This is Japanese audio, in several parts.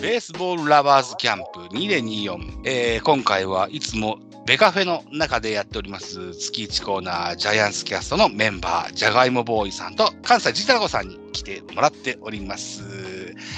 ベースボールラバーズキャンプ2024、えー、今回はいつもベカフェの中でやっております月1コーナージャイアンツキャストのメンバー、ジャガイモボーイさんと関西ジタラゴさんに来てもらっております。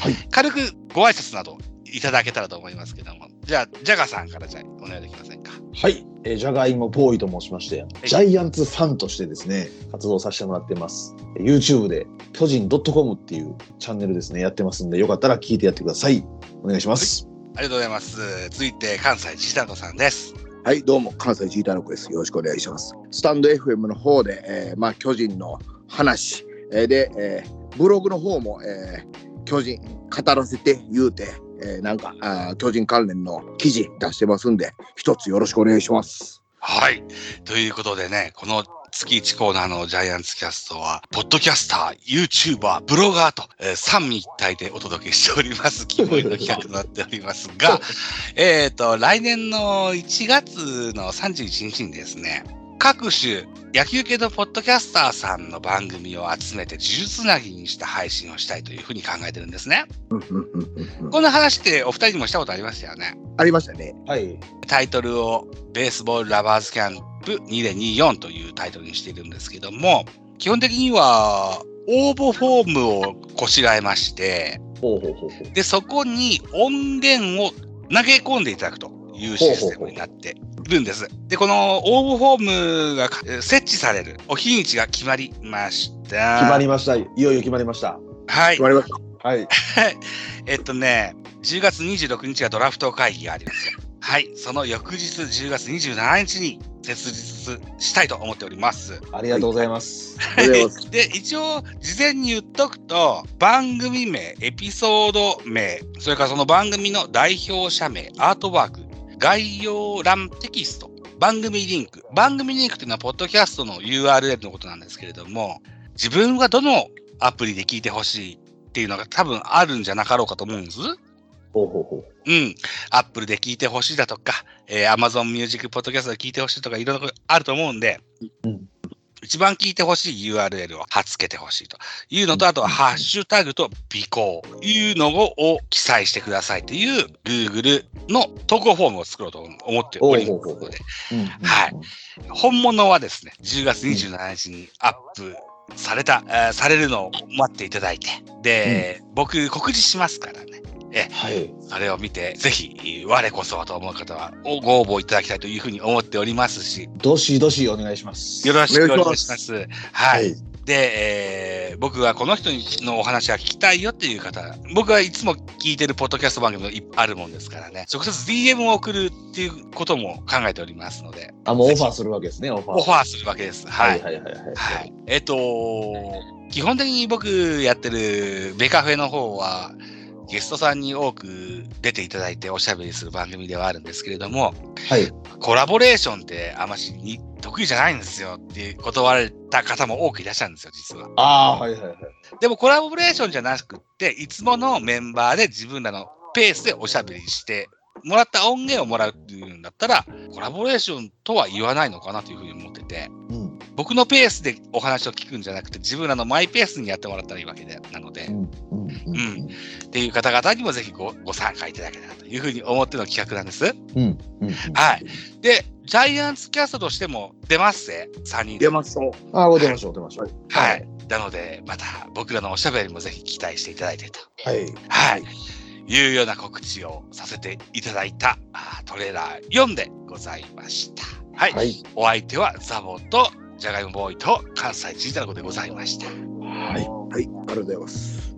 はい、軽くご挨拶などいただけたらと思いますけども、じゃあ、ジャガさんからじゃあお願いできませんか？はい、えー、ジャガイモボーイと申しまして、ジャイアンツファンとしてですね、活動させてもらってます。YouTube で巨人 .com っていうチャンネルですね、やってますんで、よかったら聞いてやってください。お願いします。はい、ありがとうございます。続いて、関西ジタロさんです。はい、どうも、関西ジータロコです。よろしくお願いします。スタンド FM の方で、えー、まあ、巨人の話、えー、で、えー、ブログの方も、えー、巨人語らせて言うて、えー、なんかあ巨人関連の記事出してますんで、一つよろしくお願いします。はい。ということでね、この月1コーナーのジャイアンツキャストは、ポッドキャスター、YouTuber、ブロガーと、えー、三位一体でお届けしております。キモいの企画となっておりますが、えっと、来年の1月の31日にですね、各種野球系のポッドキャスターさんの番組を集めて呪術つなぎにした配信をしたいというふうに考えてるんですね。こんな話ってお二人にもしたことありましたよね。ありましたね。はい。タイトルをベースボールラバーズキャンプ2024というタイトルにしているんですけども、基本的には応募フォームをこしらえまして、で、そこに音源を投げ込んでいただくというシステムになってるんです。で、この応募フォームが設置されるお日にちが決まりました。決まりました。いよいよ決まりました。はい。決まりました。はい。えっとね、10月26日はドラフト会議がありますよ。はい。その翌日10月27日に設立したいと思っております。ありがとうございます。はい、で、一応、事前に言っとくと、番組名、エピソード名、それからその番組の代表者名、アートワーク、概要欄テキスト、番組リンク。番組リンクというのは、ポッドキャストの URL のことなんですけれども、自分はどのアプリで聞いてほしいっていうのが多分あるんじゃなかろうかと思うんです。ほうほうほう。うん。アップルで聞いてほしいだとか、えー、Amazon Music Podcast で聞いてほしいとか、いろいろあると思うんで、うん、一番聞いてほしい URL を貼っつけてほしいというのと、あとはハッシュタグと尾行いうのを記載してくださいという Google の投稿フォームを作ろうと思っておりますので、はい。本物はですね、10月27日にアップされた、えされるのを待っていただいて、で、うん、僕告知しますからね。え、はい、それを見て、ぜひ、我こそはと思う方は、ご応募いただきたいというふうに思っておりますし。どしどしお願いします。よろしくお願いします。はい。はいで、えー、僕はこの人のお話は聞きたいよっていう方、僕はいつも聞いてるポッドキャスト番組もあるもんですからね、直接 DM を送るっていうことも考えておりますので。あ、もうオファーするわけですね、オファー。オファーするわけです。はい。はいはいはいはい、はい。えっ、と、基本的に僕やってるベカフェの方は、ゲストさんに多く出ていただいておしゃべりする番組ではあるんですけれども、はい、コラボレーションってあまり得意じゃないんですよって断られた方も多くいらっしゃるんですよ、実は。ああ、はいはいはい。でもコラボレーションじゃなくて、いつものメンバーで自分らのペースでおしゃべりして、もらった音源をもらうっていうんだったら、コラボレーションとは言わないのかなというふうに思ってて、うん、僕のペースでお話を聞くんじゃなくて、自分らのマイペースにやってもらったらいいわけでなので、うん、うん、っていう方々にもぜひごご参加いただけたらというふうに思っての企画なんです。うん、うん、はい。で、ジャイアンツキャストとしても出ますぜ、3人出ますと。ああ、出ましょう、出ましょう。はい。なので、また僕らのおしゃべりもぜひ期待していただいてと。はい。はい。いうような告知をさせていただいたトレーラー4でございました。はい。はい、お相手はザボとジャガイモボーイと関西チータラコでございました。はい。はい。ありがとうございます。